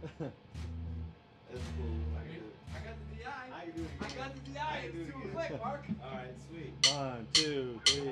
That's cool. I can do it. I got the DI. I can do it. I got the DI. It's too quick, Mark. All right, sweet. One, two, three.